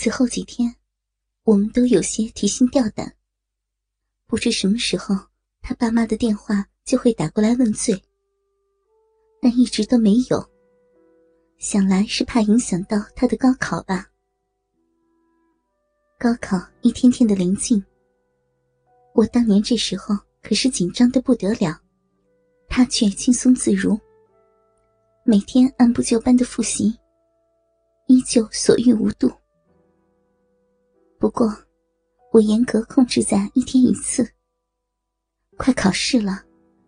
此后几天，我们都有些提心吊胆。不知什么时候，他爸妈的电话就会打过来问罪，但一直都没有。想来是怕影响到他的高考吧。高考一天天的临近，我当年这时候可是紧张的不得了，他却轻松自如，每天按部就班的复习，依旧所欲无度。不过，我严格控制在一天一次。快考试了，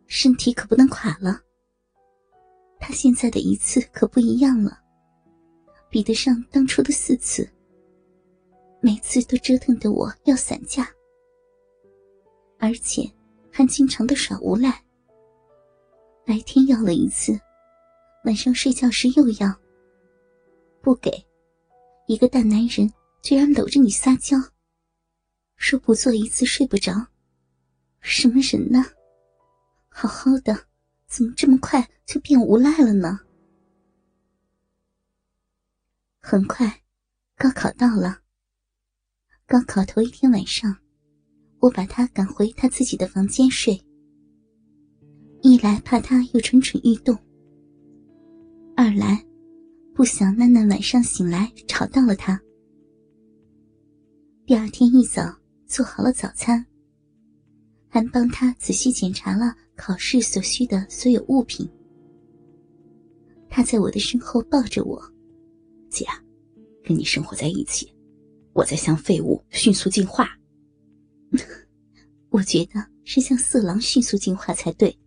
身体可不能垮了。他现在的一次可不一样了，比得上当初的四次。每次都折腾的我要散架，而且还经常的耍无赖。白天要了一次，晚上睡觉时又要。不给，一个大男人居然搂着你撒娇，说不做一次睡不着。什么人呢？好好的，怎么这么快就变无赖了呢？很快，高考到了。高考头一天晚上，我把他赶回他自己的房间睡。一来怕他又蠢蠢欲动，二来不想囡囡晚上醒来吵到了他。第二天一早做好了早餐，还帮他仔细检查了考试所需的所有物品。他在我的身后抱着我：“姐，跟你生活在一起。”我在向废物迅速进化，我觉得是向色狼迅速进化才对。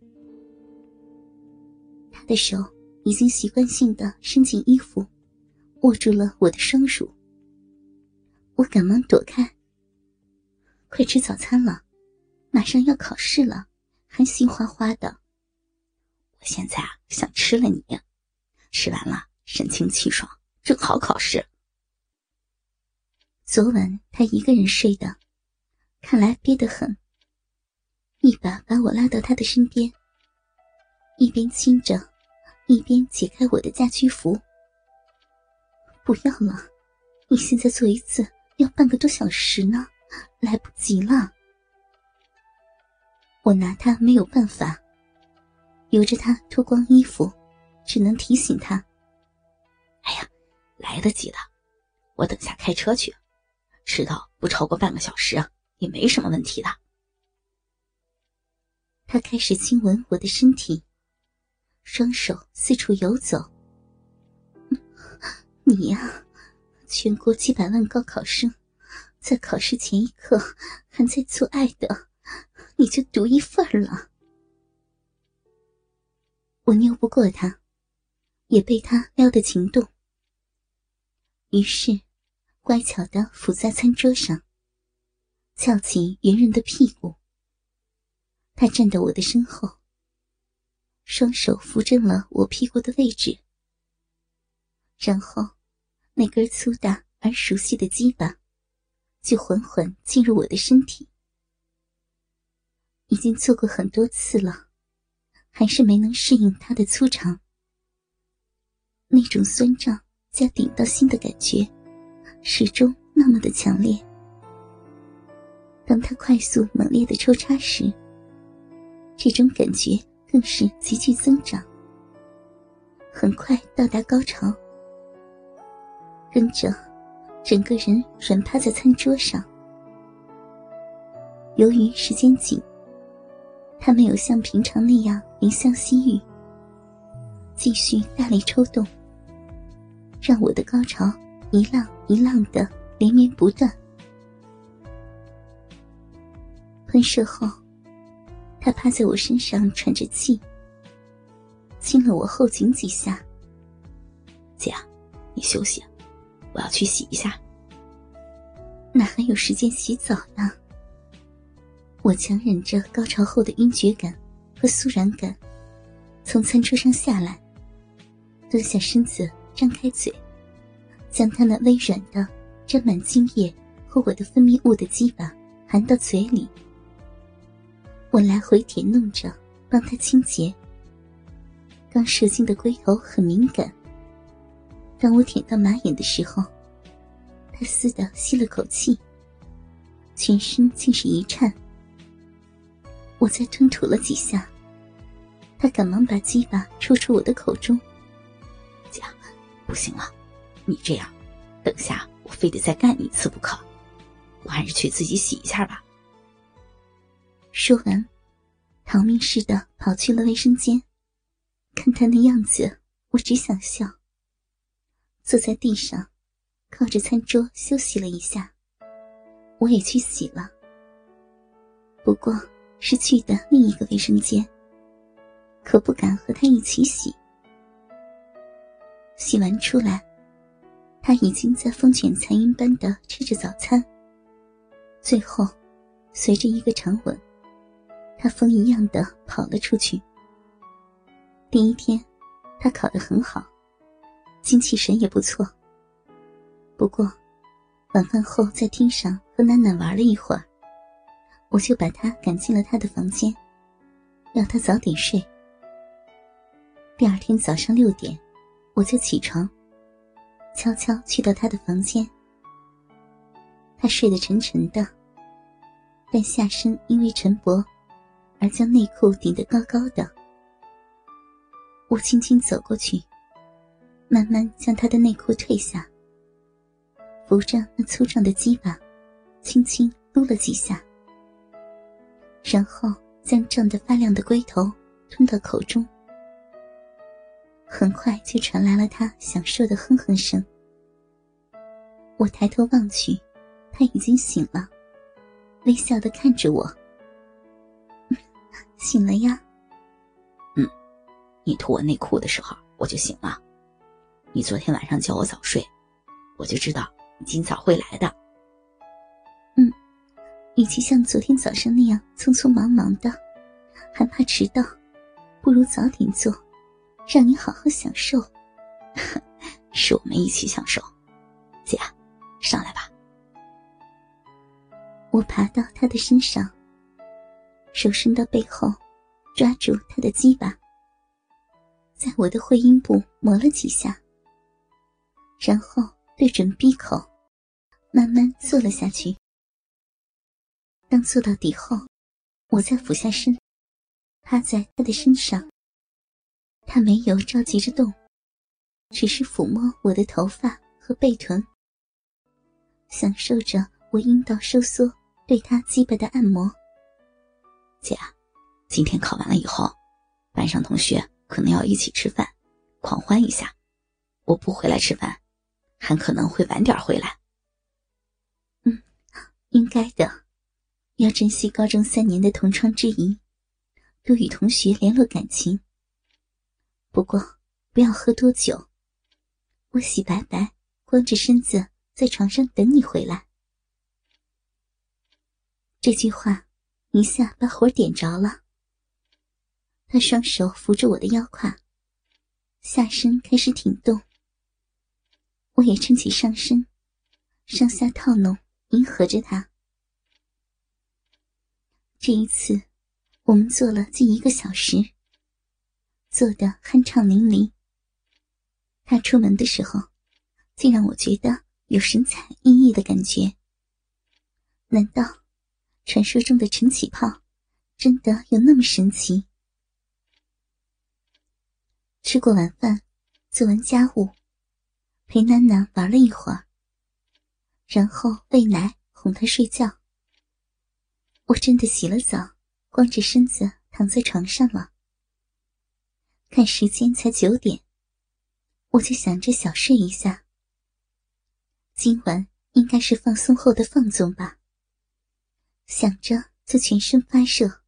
他的手已经习惯性的伸进衣服，握住了我的双乳。我赶忙躲开。快吃早餐了，马上要考试了，还心花花的。我现在啊想吃了你，吃完了神清气爽，正好考试。昨晚他一个人睡的，看来憋得很。一把把我拉到他的身边，一边亲着，一边解开我的家居服。不要了，你现在做一次要半个多小时呢，来不及了。我拿他没有办法，由着他脱光衣服，只能提醒他：“哎呀，来得及的，我等下开车去。”迟到不超过半个小时也没什么问题的。他开始亲吻我的身体，双手四处游走。你呀，全国几百万高考生，在考试前一刻还在做爱的，你就独一份了。我拗不过他，也被他撩得情动，于是。乖巧的伏在餐桌上，翘起圆润的屁股。他站到我的身后，双手扶正了我屁股的位置，然后那根粗大而熟悉的鸡巴就缓缓进入我的身体。已经做过很多次了，还是没能适应它的粗长。那种酸胀加顶到心的感觉。始终那么的强烈。当他快速猛烈的抽插时，这种感觉更是急剧增长，很快到达高潮。跟着，整个人软趴在餐桌上。由于时间紧，他没有像平常那样怜香惜玉，继续大力抽动，让我的高潮。一浪一浪的连绵不断，喷射后，他趴在我身上喘着气，亲了我后颈几下。姐，你休息，我要去洗一下。哪还有时间洗澡呢？我强忍着高潮后的晕厥感和酥软感，从餐桌上下来，蹲下身子，张开嘴。将他那微软的、沾满精液和我的分泌物的鸡巴含到嘴里，我来回舔弄着，帮他清洁。刚射精的龟头很敏感，当我舔到马眼的时候，他嘶的吸了口气，全身竟是一颤。我再吞吐了几下，他赶忙把鸡巴抽出我的口中。姐，不行了，你这样，等下我非得再干你一次不可。我还是去自己洗一下吧。说完，逃命似的跑去了卫生间。看他那样子，我只想笑。坐在地上，靠着餐桌休息了一下。我也去洗了，不过是去的另一个卫生间，可不敢和他一起洗。洗完出来，他已经在风卷残云般的吃着早餐。最后，随着一个长吻，他风一样的跑了出去。第一天，他考得很好，精气神也不错。不过，晚饭后在厅上和楠楠玩了一会儿，我就把他赶进了他的房间，要他早点睡。第二天早上六点，我就起床，悄悄去到他的房间。他睡得沉沉的，但下身因为沉薄，而将内裤顶得高高的。我轻轻走过去，慢慢将他的内裤褪下，扶着那粗壮的鸡巴，轻轻撸了几下，然后将胀得发亮的龟头吞到口中。很快就传来了他享受的哼哼声。我抬头望去。他已经醒了，微笑的看着我。醒了呀？嗯，你脱我内裤的时候我就醒了。你昨天晚上叫我早睡，我就知道你今早会来的。嗯，与其像昨天早上那样匆匆忙忙的，还怕迟到，不如早点做，让你好好享受。是我们一起享受，姐，上来吧。我爬到他的身上，手伸到背后，抓住他的鸡巴，在我的会阴部磨了几下，然后对准鼻口，慢慢坐了下去。当坐到底后，我再俯下身，趴在他的身上。他没有着急着动，只是抚摸我的头发和背臀，享受着我阴道收缩。对他基本的按摩。姐，今天考完了以后，班上同学可能要一起吃饭，狂欢一下。我不回来吃饭，还可能会晚点回来。嗯，应该的，要珍惜高中三年的同窗之谊，多与同学联络感情。不过不要喝多酒，我洗白白，光着身子在床上等你回来。这句话一下把火点着了。他双手扶着我的腰胯，下身开始挺动。我也撑起上身，上下套弄，迎合着他。这一次，我们做了近一个小时，做的酣畅淋漓。他出门的时候，竟让我觉得有神采奕奕的感觉。难道？传说中的晨起泡，真的有那么神奇？吃过晚饭，做完家务，陪楠楠玩了一会儿，然后喂奶哄她睡觉。我真的洗了澡，光着身子躺在床上了。看时间才九点，我就想着小睡一下。今晚应该是放松后的放纵吧。想着就全身发热。